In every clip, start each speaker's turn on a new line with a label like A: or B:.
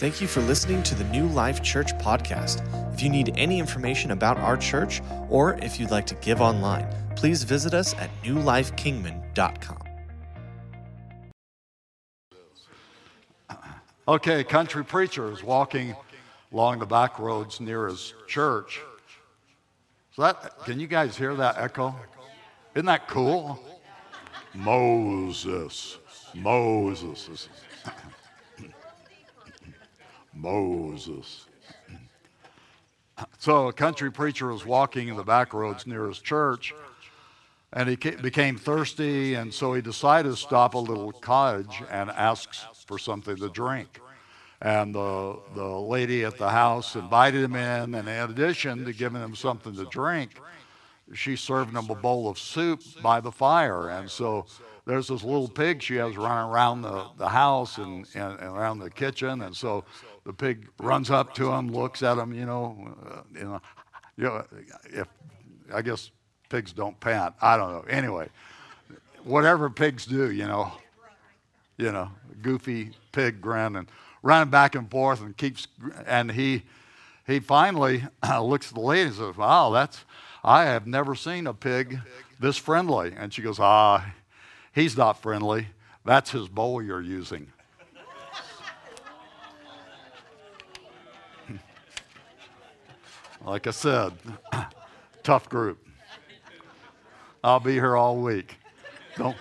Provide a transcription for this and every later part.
A: Thank you for listening to the New Life Church podcast. If you need any information about our church or if you'd like to give online, please visit us at newlifekingman.com.
B: Okay, country preacher is walking along the back roads near his church. That can you guys hear that echo? Isn't that cool? Moses, Moses, Moses. So a country preacher was walking in the back roads near his church, and he became thirsty, and so he decided to stop a little cottage and asks for something to drink. And the, the lady at the house invited him in, and in addition to giving him something to drink, she served him a bowl of soup by the fire. And so there's this little pig she has running around the, the house and, and, and around the kitchen. And so the pig runs up to him, looks at him, you know, uh, you know, you know, if I guess pigs don't pant. I don't know. Anyway, whatever pigs do, you know, you know, goofy pig grin and running back and forth and keeps, and he, he finally looks at the lady and says, "Wow, that's I have never seen a pig this friendly." And she goes, "Ah, he's not friendly. That's his bowl you're using." Like I said, tough group. I'll be here all week. Don't,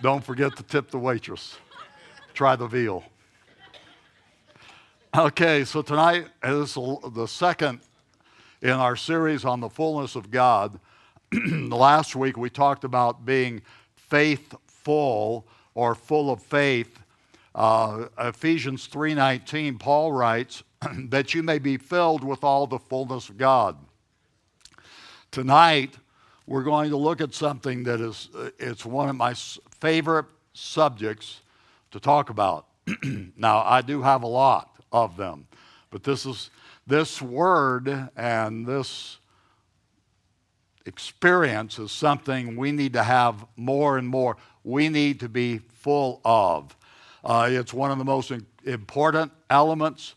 B: don't forget to tip the waitress. Try the veal. Okay, so tonight is the second in our series on the fullness of God. Last week we talked about being faithful or full of faith. Uh, Ephesians 3:19, Paul writes that you may be filled with all the fullness of God. Tonight we're going to look at something that is uh, it's one of my favorite subjects to talk about. now I do have a lot of them, but this is this word and this experience is something we need to have more and more. We need to be full of. Uh, it's one of the most important elements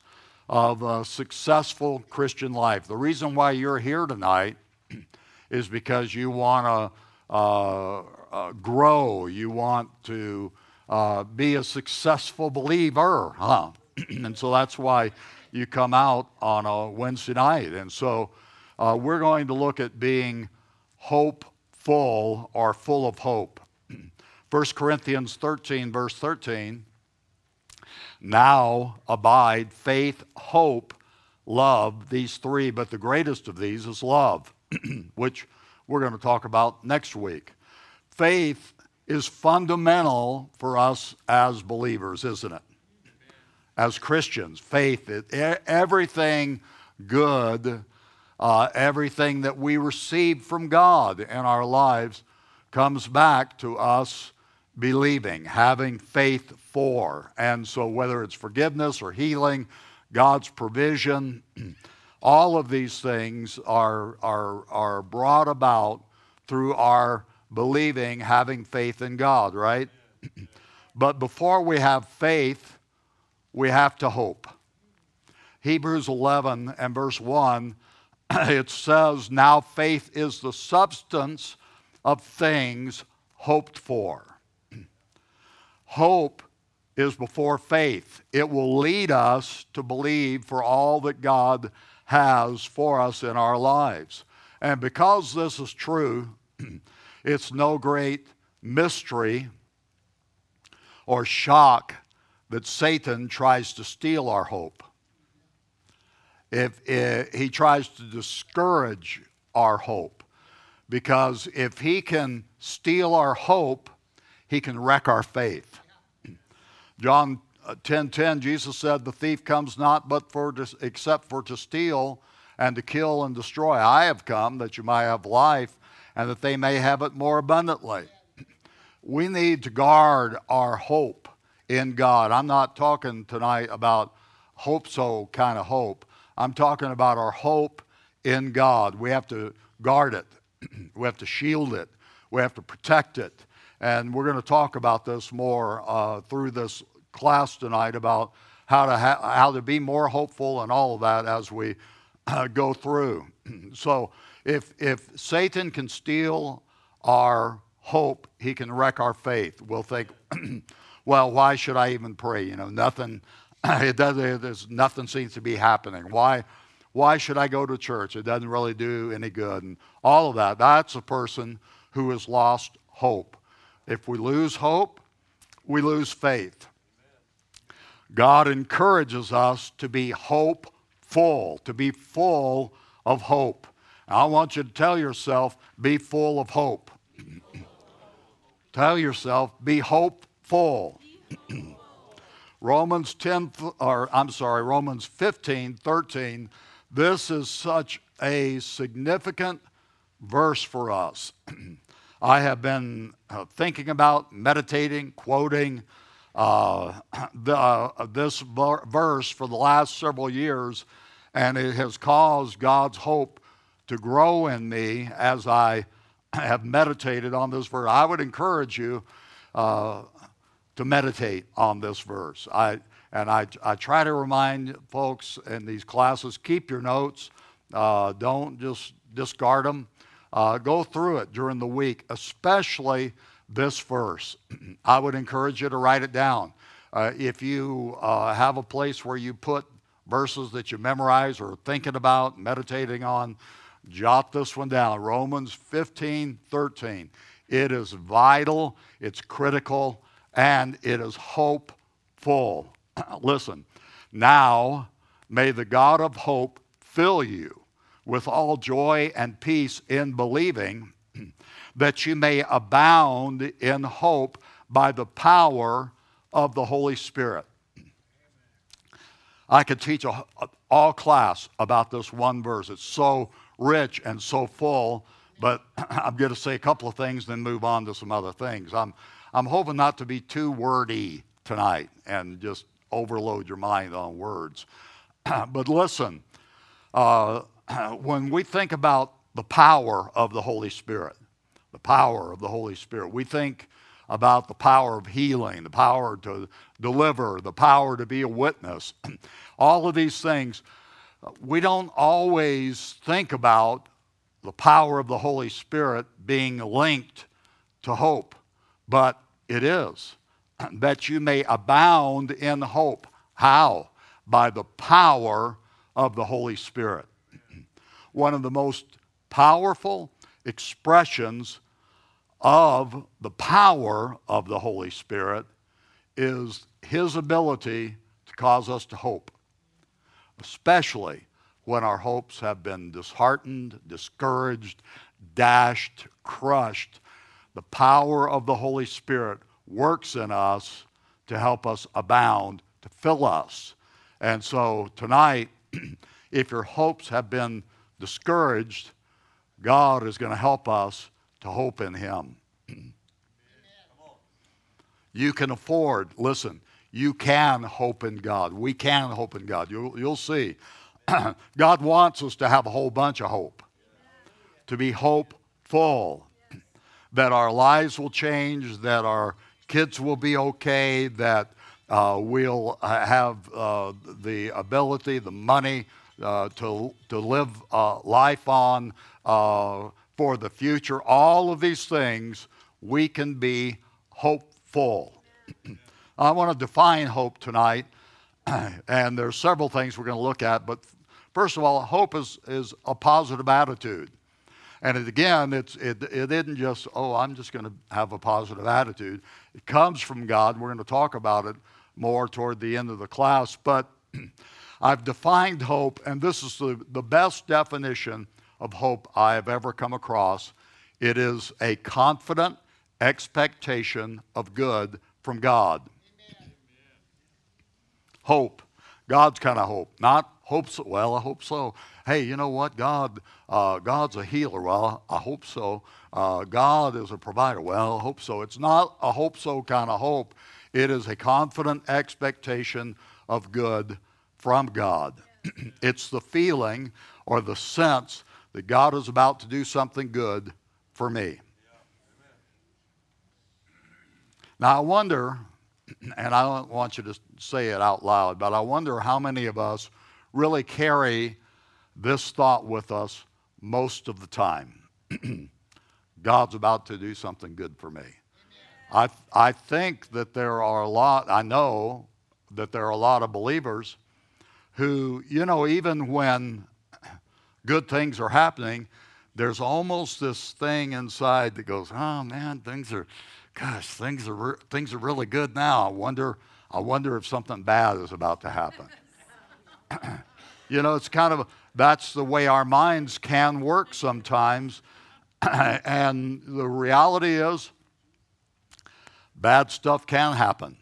B: of a successful Christian life. The reason why you're here tonight is because you want to uh, uh, grow, you want to uh, be a successful believer, huh? and so that's why you come out on a Wednesday night. And so uh, we're going to look at being hopeful or full of hope. 1 Corinthians 13, verse 13. Now abide faith, hope, love, these three, but the greatest of these is love. which we're going to talk about next week. Faith is fundamental for us as believers, isn't it? As Christians, faith, it, everything good, uh, everything that we receive from God in our lives comes back to us believing, having faith for. And so, whether it's forgiveness or healing, God's provision, all of these things are, are, are brought about through our believing, having faith in God, right? but before we have faith, we have to hope. Hebrews 11 and verse 1, it says, Now faith is the substance of things hoped for. Hope is before faith. It will lead us to believe for all that God has for us in our lives. And because this is true, it's no great mystery or shock that Satan tries to steal our hope. If, if he tries to discourage our hope, because if he can steal our hope, he can wreck our faith. John 10:10 uh, Jesus said the thief comes not but for to, except for to steal and to kill and destroy. I have come that you might have life and that they may have it more abundantly. We need to guard our hope in God. I'm not talking tonight about hope so kind of hope. I'm talking about our hope in God. We have to guard it. we have to shield it. We have to protect it. And we're going to talk about this more uh, through this class tonight about how to, ha- how to be more hopeful and all of that as we uh, go through. so if, if Satan can steal our hope, he can wreck our faith. We'll think, well, why should I even pray? You know, nothing, it does, there's, nothing seems to be happening. Why, why should I go to church? It doesn't really do any good. And all of that, that's a person who has lost hope. If we lose hope, we lose faith. God encourages us to be hopeful, to be full of hope. I want you to tell yourself, be full of hope. tell yourself, be hopeful. Romans 10, or I'm sorry, Romans 15, 13. This is such a significant verse for us. I have been uh, thinking about, meditating, quoting uh, the, uh, this verse for the last several years, and it has caused God's hope to grow in me as I have meditated on this verse. I would encourage you uh, to meditate on this verse. I, and I, I try to remind folks in these classes keep your notes, uh, don't just discard them. Uh, go through it during the week, especially this verse. I would encourage you to write it down. Uh, if you uh, have a place where you put verses that you memorize or thinking about, meditating on, jot this one down Romans 15 13. It is vital, it's critical, and it is hopeful. Listen, now may the God of hope fill you with all joy and peace in believing, that you may abound in hope by the power of the Holy Spirit. I could teach a, all class about this one verse. It's so rich and so full, but I'm going to say a couple of things, then move on to some other things. I'm, I'm hoping not to be too wordy tonight and just overload your mind on words. but listen, uh, when we think about the power of the Holy Spirit, the power of the Holy Spirit, we think about the power of healing, the power to deliver, the power to be a witness. All of these things, we don't always think about the power of the Holy Spirit being linked to hope, but it is. That you may abound in hope. How? By the power of the Holy Spirit one of the most powerful expressions of the power of the Holy Spirit is His ability to cause us to hope, especially when our hopes have been disheartened, discouraged, dashed, crushed. The power of the Holy Spirit works in us to help us abound, to fill us. And so tonight, if your hopes have been discouraged, God is going to help us to hope in Him. you can afford, listen, you can hope in God. We can hope in God. You'll, you'll see. God wants us to have a whole bunch of hope, to be hopeful, that our lives will change, that our kids will be okay, that uh, we'll have uh, the ability, the money, uh, to, to live uh, life on uh, for the future. All of these things, we can be hopeful. I want to define hope tonight, and there's several things we're going to look at. But first of all, hope is, is a positive attitude. And it, again, it's, it, it isn't just, oh, I'm just going to have a positive attitude. It comes from God. We're going to talk about it more toward the end of the class. But I've defined hope, and this is the, the best definition of hope I have ever come across. It is a confident expectation of good from God. Amen. Hope. God's kind of hope. Not hope so. Well, I hope so. Hey, you know what? God, uh, God's a healer. Well, I hope so. Uh, God is a provider. Well, I hope so. It's not a hope so kind of hope. It is a confident expectation of good from God. it's the feeling or the sense that God is about to do something good for me. Now, I wonder and I don't want you to say it out loud, but I wonder how many of us really carry this thought with us most of the time. God's about to do something good for me. I, I think that there are a lot, I know that there are a lot of believers who, you know, even when good things are happening, there's almost this thing inside that goes, oh man, things are, gosh, things are, re- things are really good now. I wonder, I wonder if something bad is about to happen. you know, it's kind of, that's the way our minds can work sometimes. and the reality is, bad stuff can happen.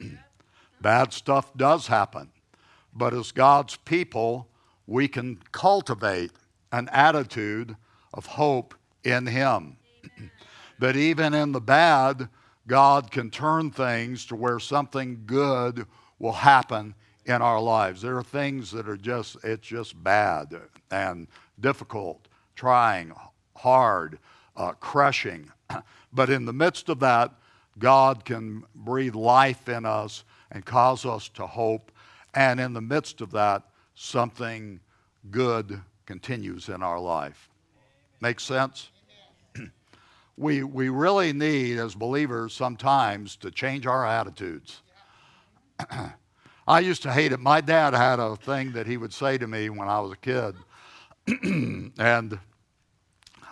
B: bad stuff does happen. But as God's people, we can cultivate an attitude of hope in Him. that even in the bad, God can turn things to where something good will happen in our lives. There are things that are just, it's just bad and difficult, trying, hard, uh, crushing. But in the midst of that, God can breathe life in us and cause us to hope. And in the midst of that, something good continues in our life. Make sense? we, we really need, as believers, sometimes to change our attitudes. I used to hate it. My dad had a thing that he would say to me when I was a kid, and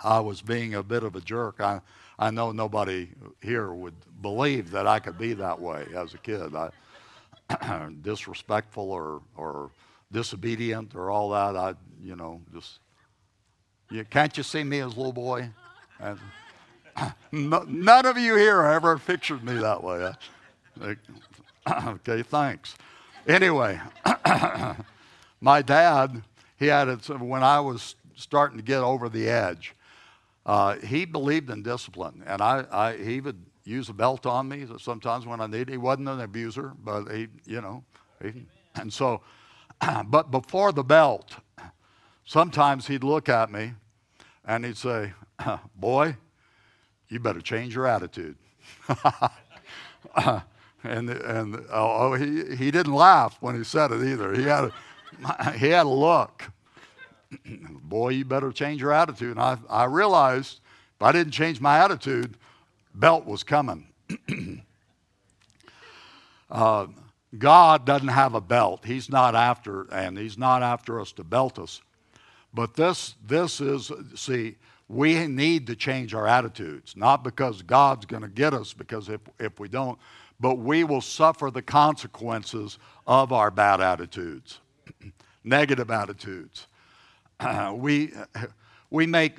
B: I was being a bit of a jerk. I, I know nobody here would believe that I could be that way as a kid. I, disrespectful or, or disobedient or all that. I, you know, just, you, can't you see me as a little boy? And, no, none of you here ever pictured me that way. okay, thanks. Anyway, my dad, he had it when I was starting to get over the edge. Uh, he believed in discipline, and I, I, he would use a belt on me sometimes when I needed. He wasn't an abuser, but he, you know, he, and so, but before the belt, sometimes he'd look at me, and he'd say, "Boy, you better change your attitude." and and oh, oh, he he didn't laugh when he said it either. He had a, he had a look. Boy, you better change your attitude. And I I realized if I didn't change my attitude, belt was coming. uh, God doesn't have a belt. He's not after, and He's not after us to belt us. But this, this is, see, we need to change our attitudes, not because God's going to get us, because if, if we don't, but we will suffer the consequences of our bad attitudes, negative attitudes. Uh, we, we make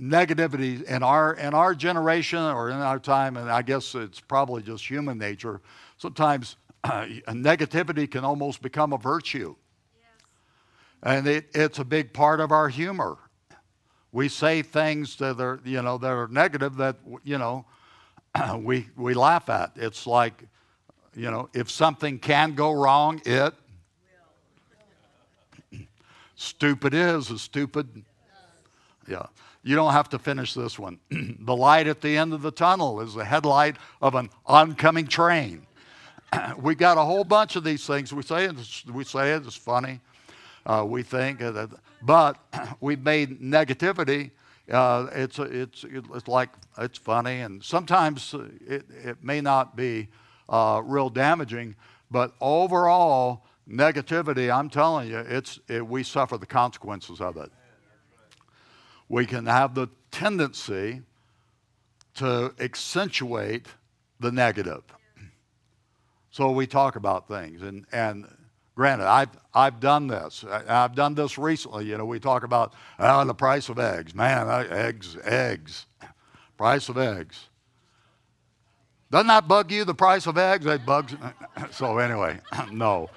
B: negativity in our in our generation or in our time, and I guess it's probably just human nature. Sometimes uh, negativity can almost become a virtue, yes. and it, it's a big part of our humor. We say things that are you know that are negative that you know we we laugh at. It's like you know if something can go wrong, it stupid is a stupid. Yeah. You don't have to finish this one. the light at the end of the tunnel is the headlight of an oncoming train. we got a whole bunch of these things. We say it, we say it, it's funny. Uh, we think, that, but we've made negativity. Uh, it's, it's, it's like it's funny, and sometimes it, it may not be uh, real damaging, but overall, negativity, I'm telling you, it's, it, we suffer the consequences of it we can have the tendency to accentuate the negative. So we talk about things, and, and granted, I've, I've done this. I, have done this recently. You know, we talk about oh, the price of eggs. Man, eggs, eggs, price of eggs. Doesn't that bug you, the price of eggs? It bugs. so anyway, no.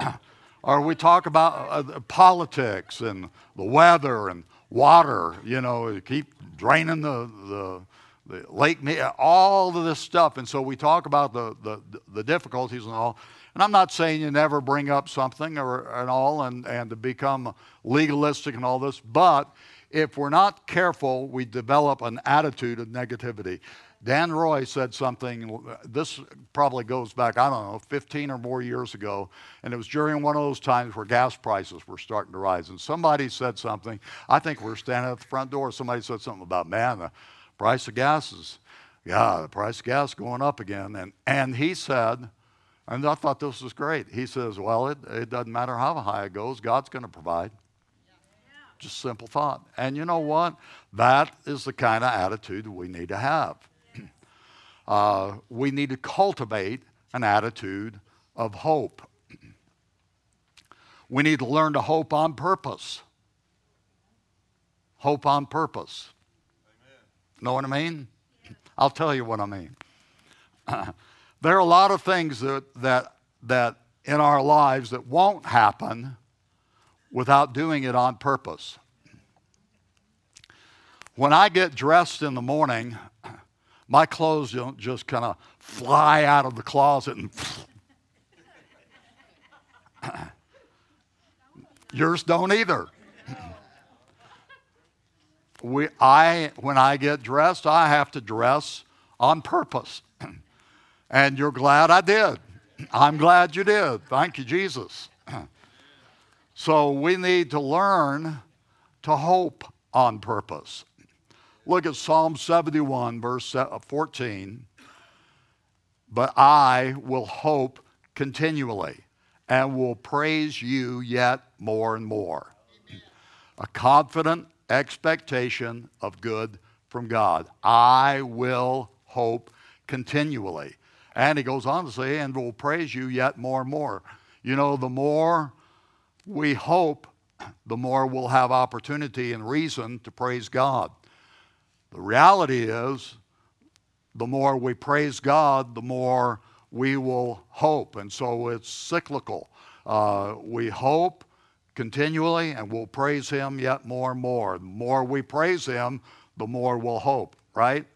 B: or we talk about uh, politics and the weather and water, you know, keep draining the, the, the lake, all of this stuff. And so we talk about the, the, the difficulties and all. And I'm not saying you never bring up something or and all and, and to become legalistic and all this, but if we're not careful, we develop an attitude of negativity. Dan Roy said something, uh, this probably goes back, I don't know, 15 or more years ago, and it was during one of those times where gas prices were starting to rise. And somebody said something, I think we are standing at the front door, somebody said something about, man, the price of gas is, yeah, the price of gas going up again. And, and he said, and I thought this was great. He says, well, it, it doesn't matter how high it goes, God's going to provide. Just simple thought. And you know what? That is the kind of attitude we need to have. Uh, we need to cultivate an attitude of hope. We need to learn to hope on purpose. Hope on purpose. Amen. Know what I mean? I'll tell you what I mean. there are a lot of things that, that, that in our lives that won't happen without doing it on purpose. When I get dressed in the morning, my clothes don't just kind of fly out of the closet and. Yours don't either. we, I, when I get dressed, I have to dress on purpose. and you're glad I did. I'm glad you did. Thank you, Jesus. so we need to learn to hope on purpose. Look at Psalm 71, verse uh, 14. But I will hope continually and will praise you yet more and more. A confident expectation of good from God. I will hope continually. And he goes on to say, and will praise you yet more and more. You know, the more we hope, the more we'll have opportunity and reason to praise God. The reality is, the more we praise God, the more we will hope. And so it's cyclical. Uh, we hope continually and we'll praise Him yet more and more. The more we praise Him, the more we'll hope, right?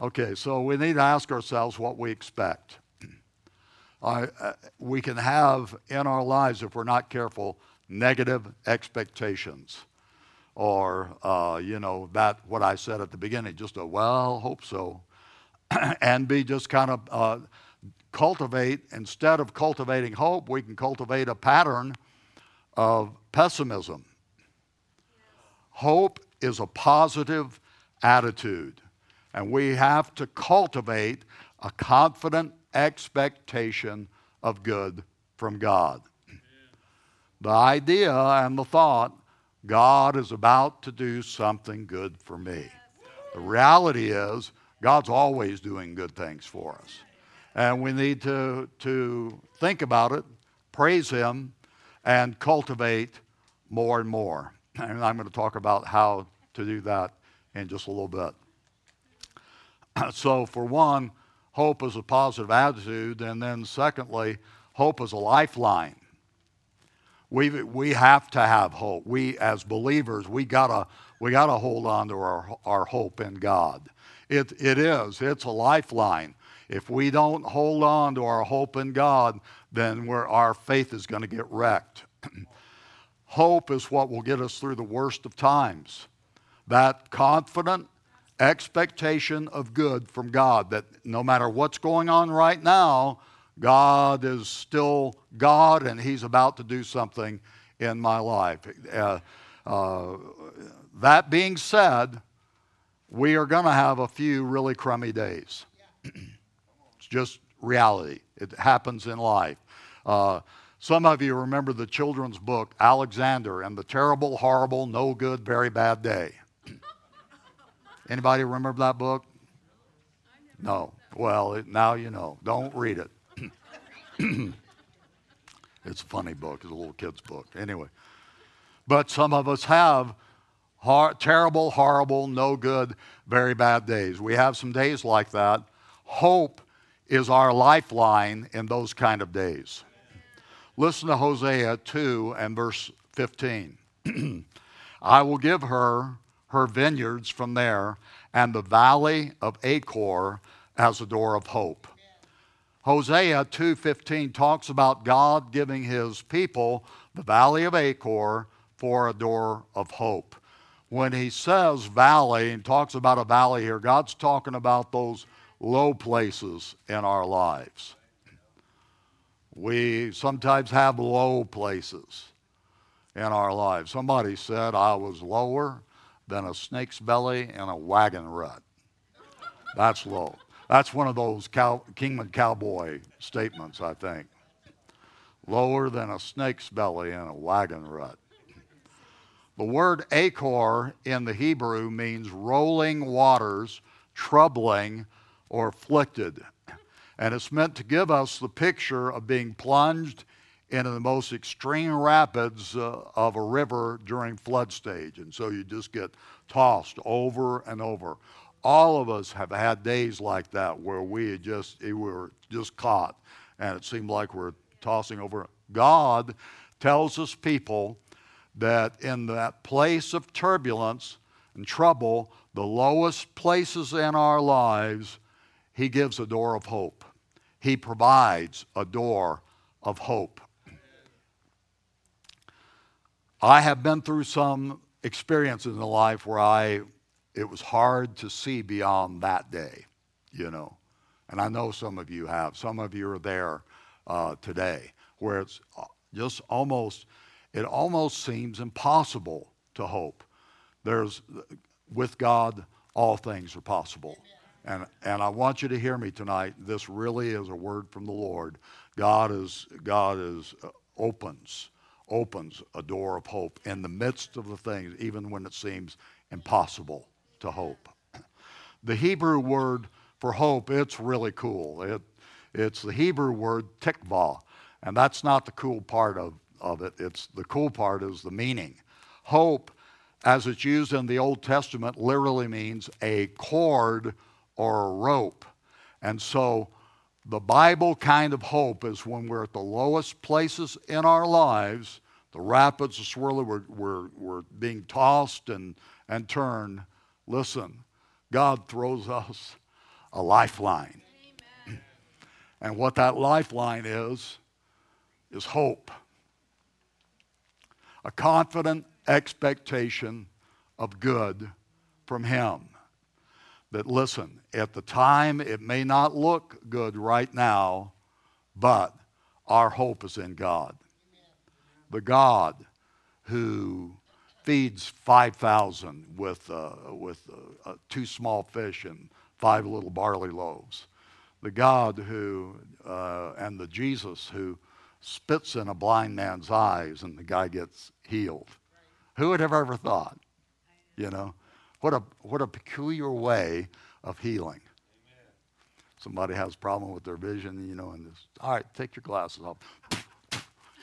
B: Okay, so we need to ask ourselves what we expect. Uh, we can have in our lives, if we're not careful, negative expectations or uh, you know that what I said at the beginning, just a well, hope so, and be just kind of uh, cultivate instead of cultivating hope, we can cultivate a pattern of pessimism. Hope is a positive attitude, and we have to cultivate a confident expectation of good from God. The idea and the thought God is about to do something good for me. The reality is, God's always doing good things for us. And we need to, to think about it, praise Him, and cultivate more and more. And I'm going to talk about how to do that in just a little bit. So, for one, hope is a positive attitude. And then, secondly, hope is a lifeline. We, we have to have hope. We, as believers, we gotta, we gotta hold on to our, our hope in God. It, it is, it's a lifeline. If we don't hold on to our hope in God, then our faith is going to get wrecked. hope is what will get us through the worst of times. That confident expectation of good from God, that no matter what's going on right now, God is still God and He's about to do something in my life. Uh, uh, that being said, we are going to have a few really crummy days. it's just reality, it happens in life. Uh, some of you remember the children's book, Alexander and the Terrible, Horrible, No Good, Very Bad Day. Anybody remember that book? No. Well, it, now you know. Don't read it. it's a funny book. It's a little kid's book. Anyway. But some of us have hor- terrible, horrible, no good, very bad days. We have some days like that. Hope is our lifeline in those kind of days. Listen to Hosea 2 and verse 15. I will give her her vineyards from there and the valley of Achor as a door of hope. Hosea 2:15 talks about God giving his people the valley of Achor for a door of hope. when he says valley and talks about a valley here, God's talking about those low places in our lives. We sometimes have low places in our lives. Somebody said I was lower than a snake's belly in a wagon rut. That's low. That's one of those cow, Kingman cowboy statements, I think. Lower than a snake's belly in a wagon rut. The word achor in the Hebrew means rolling waters, troubling, or afflicted. And it's meant to give us the picture of being plunged into the most extreme rapids uh, of a river during flood stage. And so you just get tossed over and over. All of us have had days like that where we just we were just caught and it seemed like we're tossing over. God tells us people that in that place of turbulence and trouble, the lowest places in our lives, He gives a door of hope. He provides a door of hope. I have been through some experiences in life where I it was hard to see beyond that day, you know. And I know some of you have. Some of you are there uh, today where it's uh, just almost, it almost seems impossible to hope. There's, with God, all things are possible. And, and I want you to hear me tonight. This really is a word from the Lord. God is, God is uh, opens, opens a door of hope in the midst of the things, even when it seems impossible to hope. The Hebrew word for hope, it's really cool. It, it's the Hebrew word tikvah, and that's not the cool part of, of it. It's the cool part is the meaning. Hope, as it's used in the Old Testament, literally means a cord or a rope. And so the Bible kind of hope is when we're at the lowest places in our lives, the rapids are swirling, we're, we're, we're being tossed and, and turned. Listen, God throws us a lifeline. And what that lifeline is, is hope. A confident expectation of good from Him. That, listen, at the time it may not look good right now, but our hope is in God. The God who feeds 5,000 with, uh, with uh, uh, two small fish and five little barley loaves. The God who, uh, and the Jesus who spits in a blind man's eyes and the guy gets healed. Who would have ever thought? You know, what a, what a peculiar way of healing. Somebody has a problem with their vision, you know, and just, all right, take your glasses off.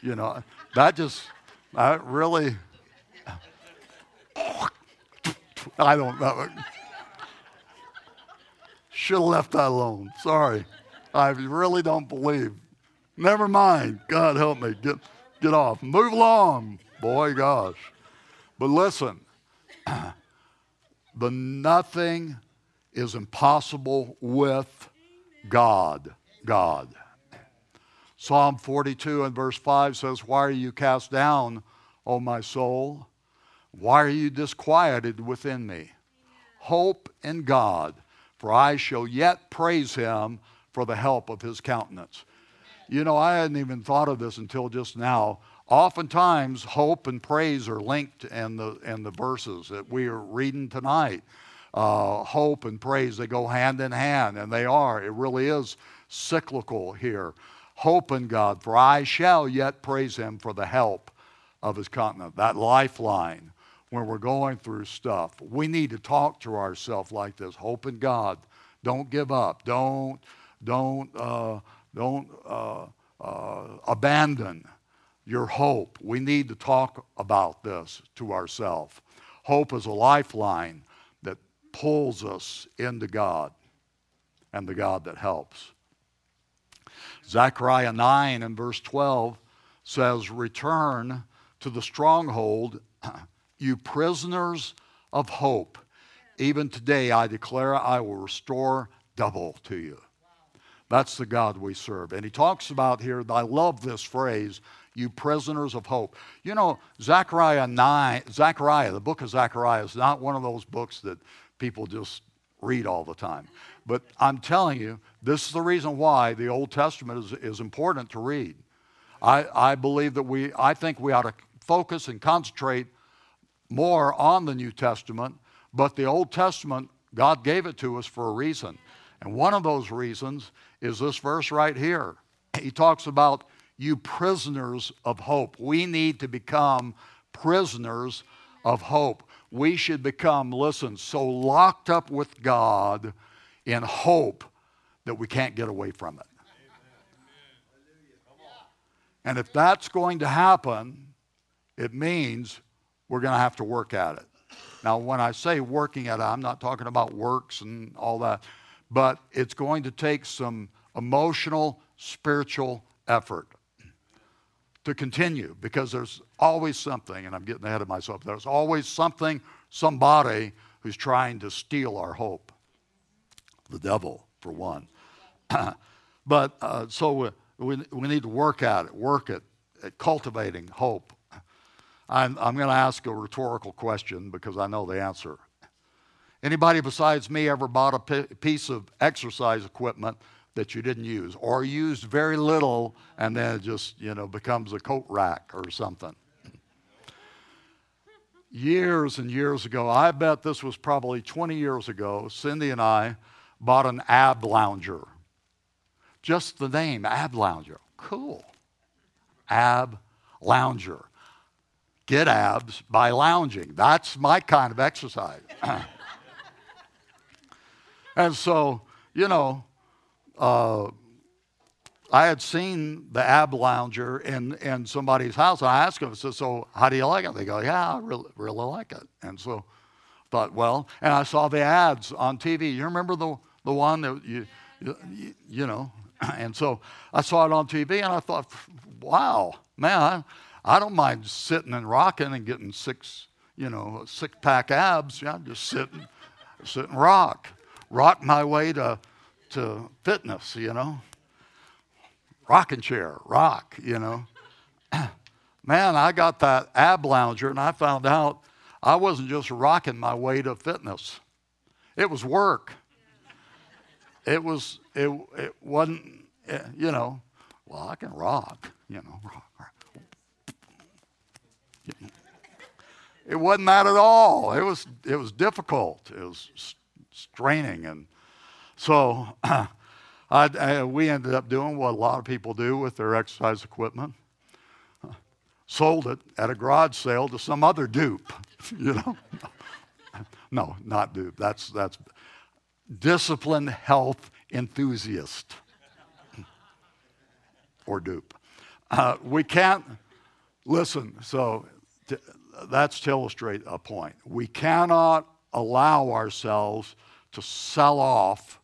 B: you know, that just, that really, I don't know. Should have left that alone. Sorry. I really don't believe. Never mind. God help me. Get, get off. Move along. Boy, gosh. But listen, the nothing is impossible with God. God. Psalm 42 and verse 5 says, Why are you cast down, O my soul? Why are you disquieted within me? Hope in God, for I shall yet praise him for the help of his countenance. You know, I hadn't even thought of this until just now. Oftentimes, hope and praise are linked in the, in the verses that we are reading tonight. Uh, hope and praise, they go hand in hand, and they are. It really is cyclical here. Hope in God, for I shall yet praise him for the help of his countenance. That lifeline when we're going through stuff. We need to talk to ourselves like this. Hope in God. Don't give up. Don't don't uh, don't uh, uh, abandon your hope. We need to talk about this to ourselves. Hope is a lifeline that pulls us into God and the God that helps. Zechariah 9 and verse 12 says, Return to the stronghold you prisoners of hope. Even today I declare I will restore double to you. That's the God we serve. And he talks about here, I love this phrase, you prisoners of hope. You know, Zechariah 9, Zechariah, the book of Zechariah is not one of those books that people just read all the time. But I'm telling you, this is the reason why the Old Testament is, is important to read. I, I believe that we, I think we ought to focus and concentrate more on the New Testament, but the Old Testament, God gave it to us for a reason. And one of those reasons is this verse right here. He talks about you prisoners of hope. We need to become prisoners of hope. We should become, listen, so locked up with God in hope that we can't get away from it. And if that's going to happen, it means we're going to have to work at it. Now, when I say working at it, I'm not talking about works and all that, but it's going to take some emotional, spiritual effort to continue because there's always something, and I'm getting ahead of myself, there's always something, somebody who's trying to steal our hope. The devil, for one. but uh, so we, we need to work at it, work at cultivating hope. I'm, I'm going to ask a rhetorical question because I know the answer. Anybody besides me ever bought a p- piece of exercise equipment that you didn't use or used very little and then it just, you know, becomes a coat rack or something? years and years ago, I bet this was probably 20 years ago, Cindy and I bought an ab lounger. Just the name, Ab Lounger. Cool. Ab Lounger. Get abs by lounging. That's my kind of exercise. and so, you know, uh, I had seen the ab lounger in, in somebody's house, and I asked them, I said, So, how do you like it? They go, Yeah, I really, really like it. And so thought, Well, and I saw the ads on TV. You remember the, the one that you, you, you know, and so I saw it on TV and I thought, wow, man, I, I don't mind sitting and rocking and getting six, you know, six pack abs. Yeah, just sit and, sit and rock. Rock my way to, to fitness, you know. Rocking chair, rock, you know. man, I got that ab lounger and I found out I wasn't just rocking my way to fitness, it was work it was it, it wasn't eh, you know well i can rock you know it wasn't that at all. It was it was difficult. It was straining. And so I, I, we ended up doing what a lot of people do with their exercise equipment. Sold it at a garage sale to some other dupe you know? No not dupe. That's that's disciplined health enthusiast. Or dupe. Uh, we can't, listen, so that's to illustrate a point. We cannot allow ourselves to sell off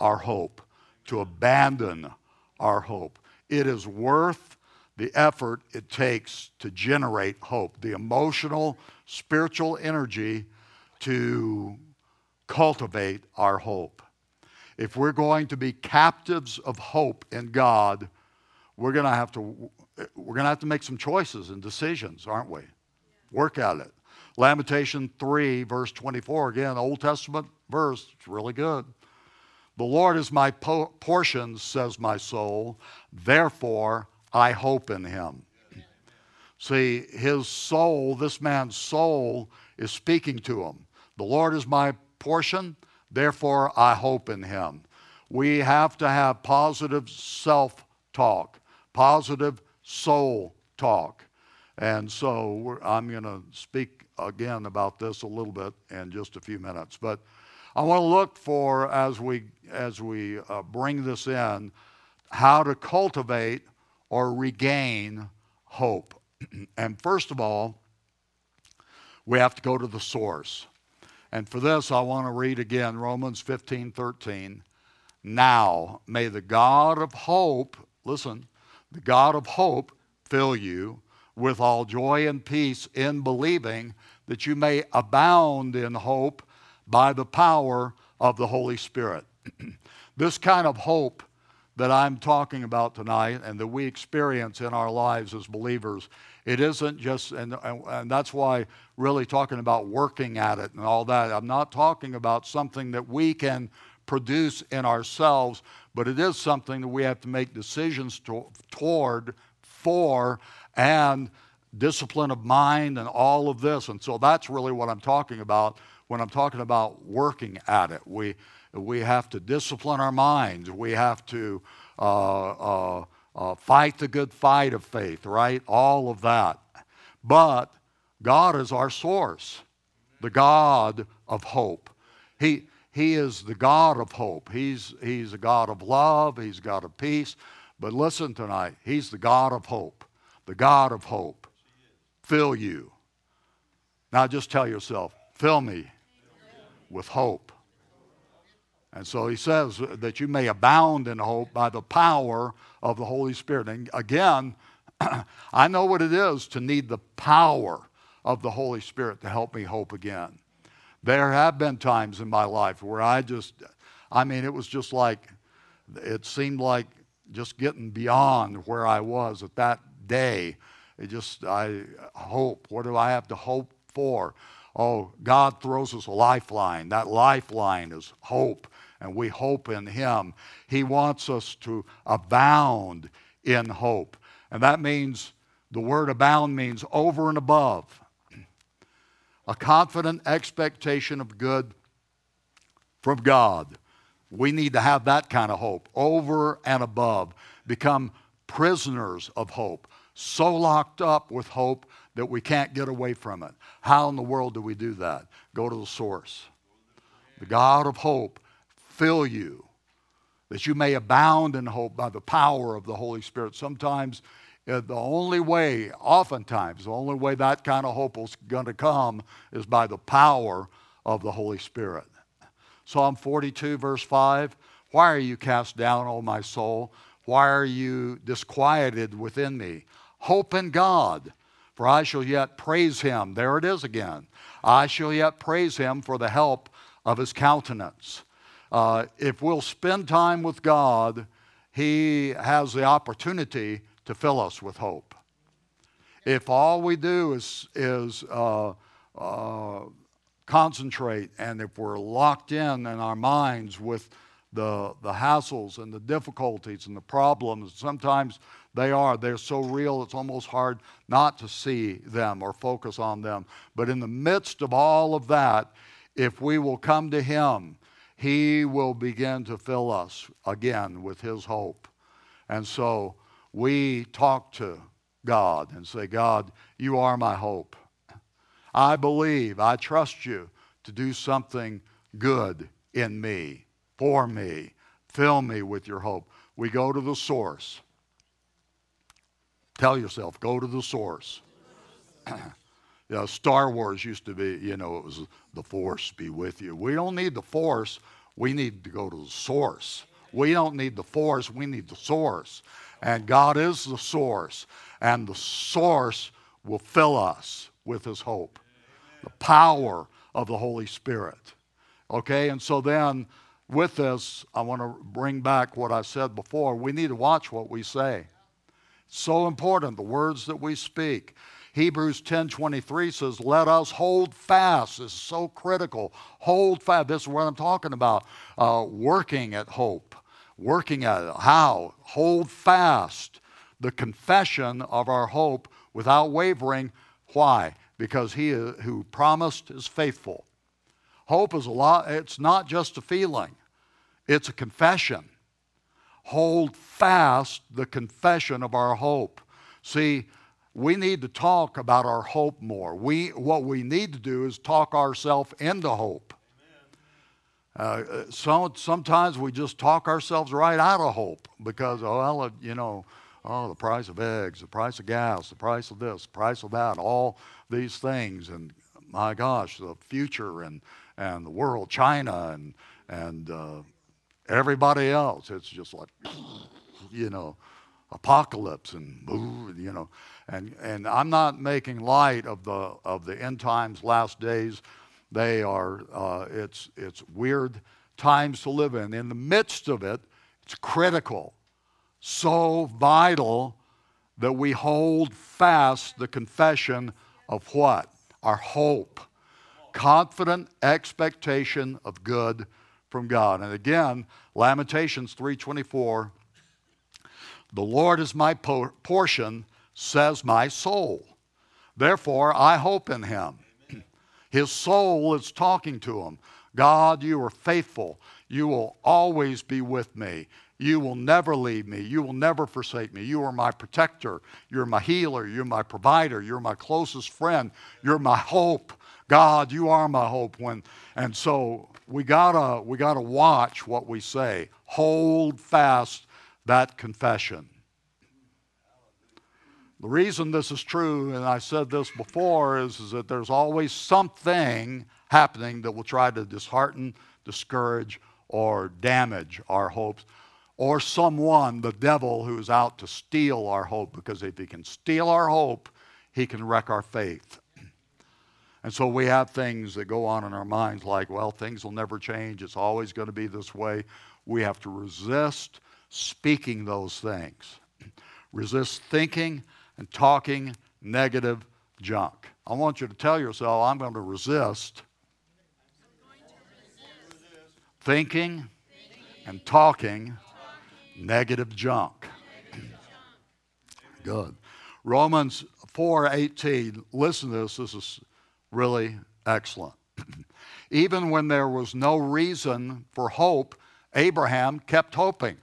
B: our hope, to abandon our hope. It is worth the effort it takes to generate hope, the emotional, spiritual energy to cultivate our hope. If we're going to be captives of hope in God, we're going to have to we're going to have to make some choices and decisions, aren't we? Work at it. Lamentation 3 verse 24 again, Old Testament verse, it's really good. The Lord is my po- portion, says my soul, therefore I hope in him. See, his soul, this man's soul, is speaking to him. The Lord is my portion, therefore I hope in him. We have to have positive self talk, positive soul talk. And so I'm going to speak again about this a little bit in just a few minutes. But I want to look for, as we, as we uh, bring this in, how to cultivate or regain hope. and first of all, we have to go to the source. And for this, I want to read again Romans 15 13. Now, may the God of hope, listen, the God of hope fill you with all joy and peace in believing that you may abound in hope by the power of the Holy Spirit. this kind of hope that I'm talking about tonight and that we experience in our lives as believers, it isn't just, and, and that's why really talking about working at it and all that, I'm not talking about something that we can produce in ourselves, but it is something that we have to make decisions to, toward, for, and discipline of mind and all of this. And so that's really what I'm talking about when I'm talking about working at it. We, we have to discipline our minds. We have to uh, uh, uh, fight the good fight of faith, right? All of that. But God is our source, the God of hope. He, he is the God of hope. He's, he's a God of love. He's a God of peace. But listen tonight, He's the God of hope. The God of hope. Fill you. Now just tell yourself, fill me with hope. And so he says that you may abound in hope by the power of the Holy Spirit. And again, I know what it is to need the power of the Holy Spirit to help me hope again. There have been times in my life where I just, I mean, it was just like, it seemed like just getting beyond where I was at that day. It just, I hope. What do I have to hope for? Oh, God throws us a lifeline. That lifeline is hope, and we hope in Him. He wants us to abound in hope. And that means the word abound means over and above. A confident expectation of good from God. We need to have that kind of hope, over and above. Become prisoners of hope, so locked up with hope that we can't get away from it. How in the world do we do that? Go to the source. The God of hope fill you that you may abound in hope by the power of the Holy Spirit. Sometimes the only way, oftentimes, the only way that kind of hope is going to come is by the power of the Holy Spirit. Psalm 42, verse 5 Why are you cast down, O my soul? Why are you disquieted within me? Hope in God, for I shall yet praise him. There it is again. I shall yet praise him for the help of his countenance. Uh, if we'll spend time with God, he has the opportunity to fill us with hope. If all we do is, is uh, uh, concentrate and if we're locked in in our minds with the, the hassles and the difficulties and the problems, sometimes they are. They're so real, it's almost hard not to see them or focus on them. But in the midst of all of that, if we will come to Him, He will begin to fill us again with His hope. And so we talk to God and say, God, you are my hope. I believe, I trust you to do something good in me, for me. Fill me with your hope. We go to the source. Tell yourself, go to the source. you know, Star Wars used to be, you know, it was the force be with you. We don't need the force, we need to go to the source. We don't need the force, we need the source. And God is the source, and the source will fill us with His hope, the power of the Holy Spirit. Okay, and so then with this, I want to bring back what I said before. We need to watch what we say. So important, the words that we speak. Hebrews 10:23 says, "Let us hold fast." This is so critical. Hold fast. This is what I'm talking about. Uh, working at hope, working at it. How? Hold fast the confession of our hope without wavering. Why? Because he who promised is faithful. Hope is a lot. It's not just a feeling. It's a confession hold fast the confession of our hope. See, we need to talk about our hope more. We, what we need to do is talk ourselves into hope. Uh, so, sometimes we just talk ourselves right out of hope because, oh, well, you know, oh, the price of eggs, the price of gas, the price of this, the price of that, all these things, and my gosh, the future and, and the world, China, and, and uh, Everybody else, it's just like, you know, apocalypse and you know, and and I'm not making light of the of the end times, last days. They are uh, it's it's weird times to live in. In the midst of it, it's critical so vital that we hold fast the confession of what? Our hope. Confident expectation of good from God. And again, Lamentations 3:24 The Lord is my portion, says my soul. Therefore I hope in him. His soul is talking to him. God, you are faithful. You will always be with me. You will never leave me. You will never forsake me. You are my protector. You're my healer. You're my provider. You're my closest friend. You're my hope. God, you are my hope. When, and so we gotta, we gotta watch what we say. Hold fast that confession. The reason this is true, and I said this before, is, is that there's always something happening that will try to dishearten, discourage, or damage our hopes or someone, the devil, who is out to steal our hope, because if he can steal our hope, he can wreck our faith. And so we have things that go on in our minds like, well, things will never change. It's always going to be this way. We have to resist speaking those things, resist thinking and talking negative junk. I want you to tell yourself, I'm going to resist, thinking and talking negative junk. Good. Romans 4:18. Listen to this. This is really excellent. Even when there was no reason for hope, Abraham kept hoping.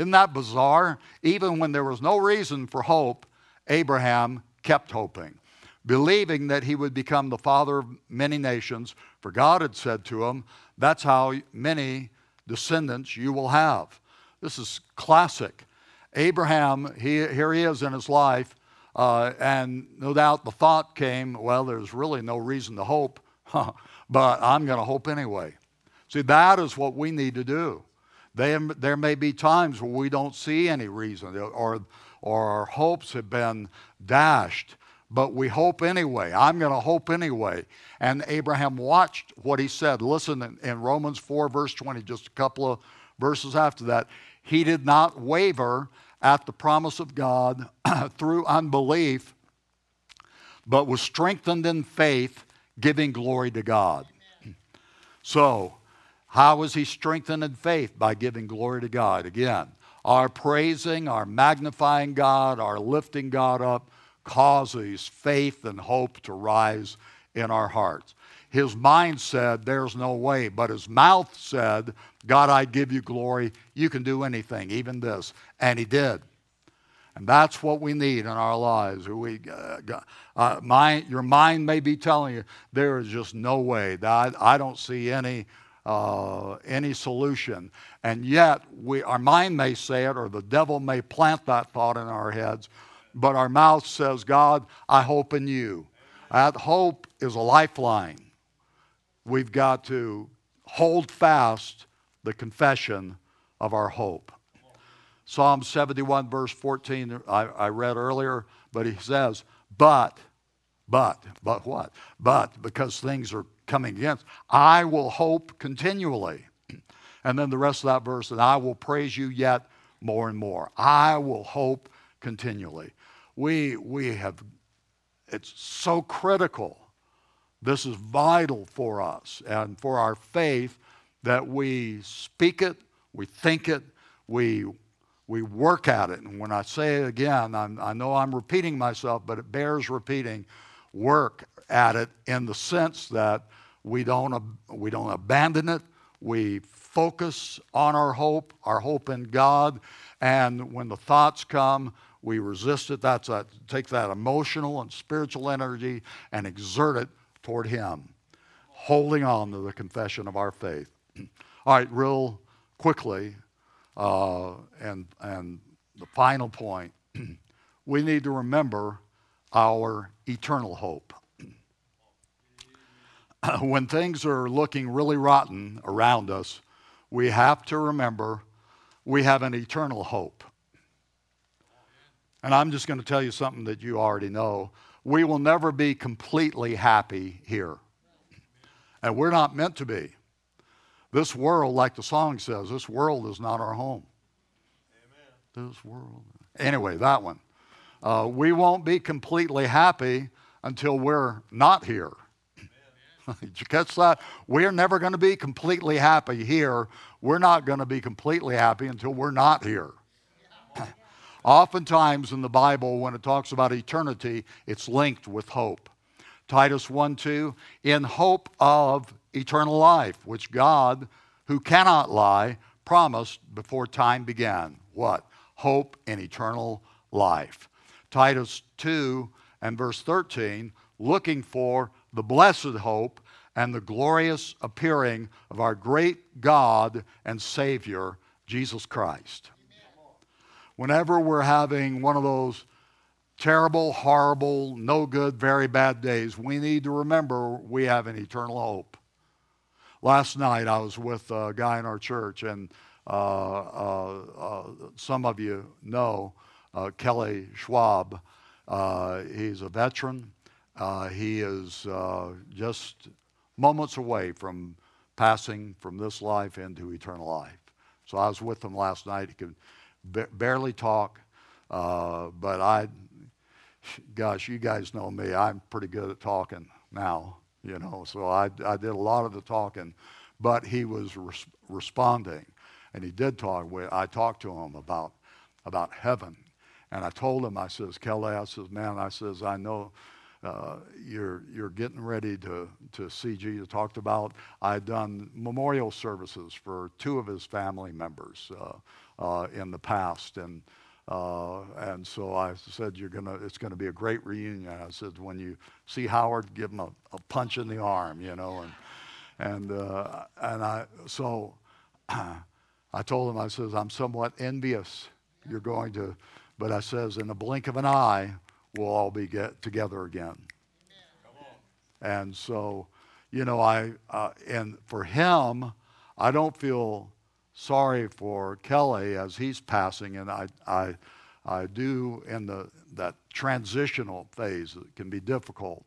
B: Isn't that bizarre? Even when there was no reason for hope, Abraham kept hoping, believing that he would become the father of many nations, for God had said to him, That's how many descendants you will have. This is classic. Abraham, he, here he is in his life, uh, and no doubt the thought came, well, there's really no reason to hope, but I'm going to hope anyway. See, that is what we need to do. They, there may be times where we don't see any reason, or, or our hopes have been dashed but we hope anyway. I'm going to hope anyway. And Abraham watched what he said. Listen in, in, Romans 4, verse 20, just a couple of verses after that. He did not waver at the promise of God through unbelief, but was strengthened in faith, giving glory to God. So, how was he strengthened in faith? By giving glory to God. Again, our praising, our magnifying God, our lifting God up causes faith and hope to rise in our hearts. His mind said, There's no way, but his mouth said, God, I give you glory. You can do anything, even this. And he did. And that's what we need in our lives. We, uh, uh, mind, your mind may be telling you there is just no way. I, I don't see any, uh, any solution. And yet, we, our mind may say it, or the devil may plant that thought in our heads but our mouth says, God, I hope in you. That hope is a lifeline. We've got to hold fast the confession of our hope. Psalm 71, verse 14, I, I read earlier, but he says, But, but, but what? But, because things are coming against, I will hope continually. And then the rest of that verse, and I will praise you yet more and more. I will hope continually we, we have, it's so critical. This is vital for us and for our faith that we speak it, we think it, we, we work at it. And when I say it again, I'm, i know I'm repeating myself, but it bears repeating. Work at it in the sense that we don't, we don't abandon it, we focus on our hope, our hope in God, and when the thoughts come, we resist it. That's a, take that emotional and spiritual energy and exert it toward Him, holding on to the confession of our faith. All right, real quickly, uh, and, and the final point we need to remember our eternal hope. when things are looking really rotten around us, we have to remember we have an eternal hope. And I'm just going to tell you something that you already know. We will never be completely happy here. And we're not meant to be. This world, like the song says, this world is not our home. Amen. this world. Anyway, that one. Uh, we won't be completely happy until we're not here. Did you catch that? We're never going to be completely happy here. We're not going to be completely happy until we're not here. Oftentimes in the Bible, when it talks about eternity, it's linked with hope. Titus 1 2, in hope of eternal life, which God, who cannot lie, promised before time began. What? Hope in eternal life. Titus 2 and verse 13, looking for the blessed hope and the glorious appearing of our great God and Savior, Jesus Christ. Whenever we're having one of those terrible, horrible, no good, very bad days, we need to remember we have an eternal hope. Last night I was with a guy in our church, and uh, uh, uh, some of you know uh, Kelly Schwab. Uh, he's a veteran. Uh, he is just moments away from passing from this life into eternal life. So I was with him last night. He could barely talk, but I gosh, you guys know me. I'm pretty good at talking now, you know. So I, I did a lot of the talking, but he was res- responding, and he did talk. I talked to him about about heaven, and I told him, I says, Kelly, I says, man, I says, I know. Uh, you're you're getting ready to to see Jesus. Talked about I had done memorial services for two of his family members uh, uh, in the past, and uh, and so I said, "You're gonna. It's gonna be a great reunion." I said, "When you see Howard, give him a, a punch in the arm, you know." And and uh, and I so I told him, I says, "I'm somewhat envious. You're going to, but I says, in the blink of an eye, we'll all be get together again." And so, you know, I uh, and for him, I don't feel sorry for Kelly as he's passing, and I, I, I do in the, that transitional phase. It can be difficult,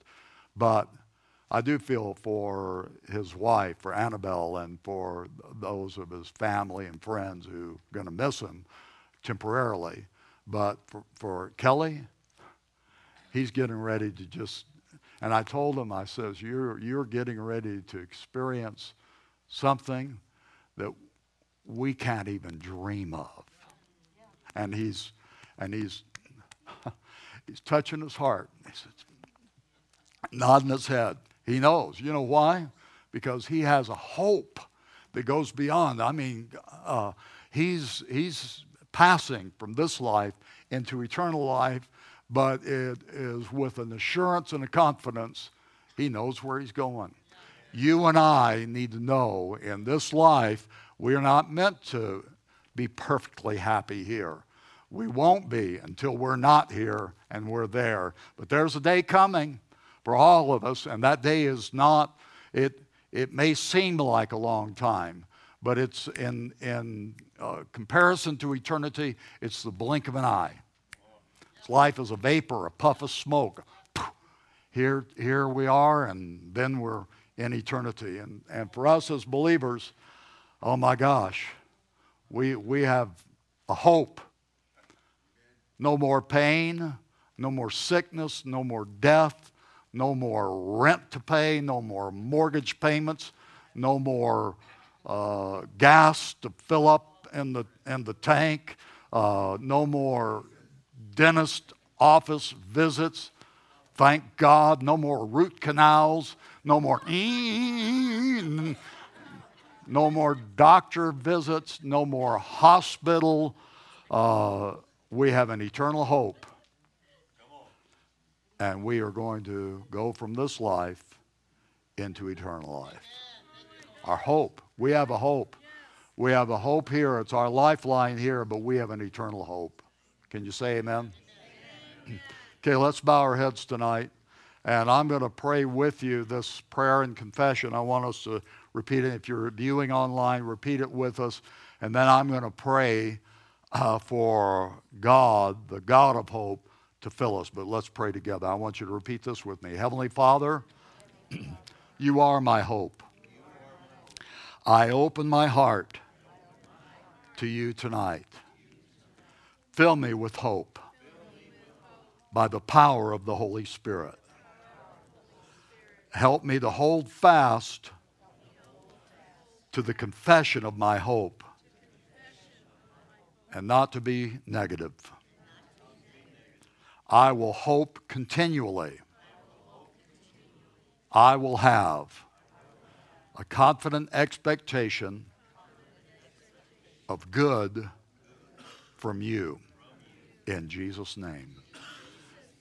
B: but I do feel for his wife, for Annabelle, and for those of his family and friends who are going to miss him temporarily. But for, for Kelly, he's getting ready to just, and I told him, I says, you're, you're getting ready to experience something that we can't even dream of. And he's, and he's, he's touching his heart. He's nodding his head. He knows. You know why? Because he has a hope that goes beyond. I mean, uh, he's, he's passing from this life into eternal life, but it is with an assurance and a confidence he knows where he's going. You and I need to know in this life we are not meant to be perfectly happy here. We won't be until we're not here and we're there. But there's a day coming for all of us, and that day is not, it, it may seem like a long time, but it's in, in uh, comparison to eternity, it's the blink of an eye. It's life is a vapor, a puff of smoke. Here, here we are, and then we're in eternity. And, and for us as believers, oh my gosh, we, we have a hope. No more pain, no more sickness, no more death, no more rent to pay, no more mortgage payments, no more uh, gas to fill up in the, in the tank, uh, no more dentist office visits. Thank God, no more root canals, no more no more doctor visits, no more hospital. Uh, we have an eternal hope. And we are going to go from this life into eternal life. Our hope. We have a hope. We have a hope here. It's our lifeline here, but we have an eternal hope. Can you say amen? amen. okay, let's bow our heads tonight. And I'm going to pray with you this prayer and confession. I want us to repeat it. If you're viewing online, repeat it with us. And then I'm going to pray uh, for God, the God of hope, to fill us. But let's pray together. I want you to repeat this with me Heavenly Father, you are my hope. I open my heart to you tonight. Fill me with hope by the power of the Holy Spirit. Help me to hold fast to the confession of my hope and not to be negative. I will hope continually. I will have a confident expectation of good from you. In Jesus' name,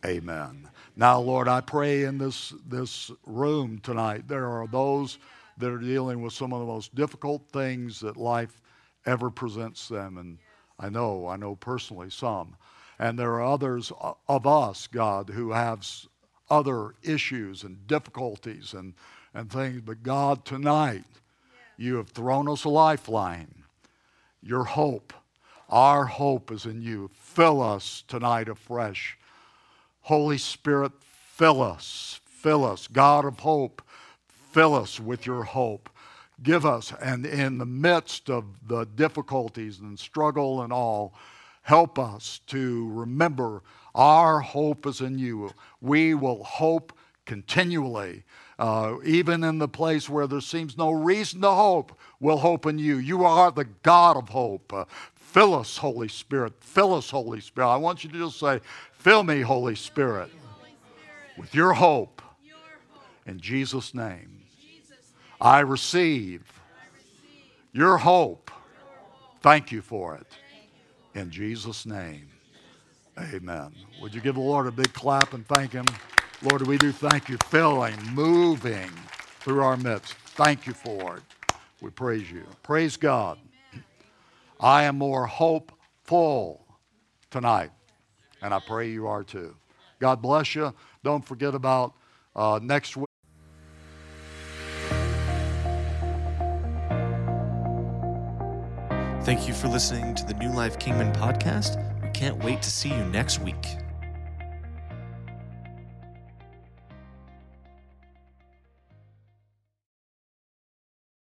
B: amen. Now, Lord, I pray in this, this room tonight, there are those that are dealing with some of the most difficult things that life ever presents them. And I know, I know personally some. And there are others of us, God, who have other issues and difficulties and, and things. But God, tonight, you have thrown us a lifeline. Your hope, our hope is in you. Fill us tonight afresh. Holy Spirit, fill us, fill us. God of hope, fill us with your hope. Give us, and in the midst of the difficulties and struggle and all, help us to remember our hope is in you. We will hope continually. Uh, even in the place where there seems no reason to hope, we'll hope in you. You are the God of hope. Uh, fill us, Holy Spirit. Fill us, Holy Spirit. I want you to just say, Fill me, Holy Spirit, with your hope. In Jesus' name, I receive your hope. Thank you for it. In Jesus' name. Amen. Would you give the Lord a big clap and thank Him? Lord, we do thank you, filling, moving through our midst. Thank you for it. We praise you. Praise God. I am more hopeful tonight, and I pray you are too. God bless you. Don't forget about uh, next week.
A: Thank you for listening to the New Life Kingman podcast. We can't wait to see you next week.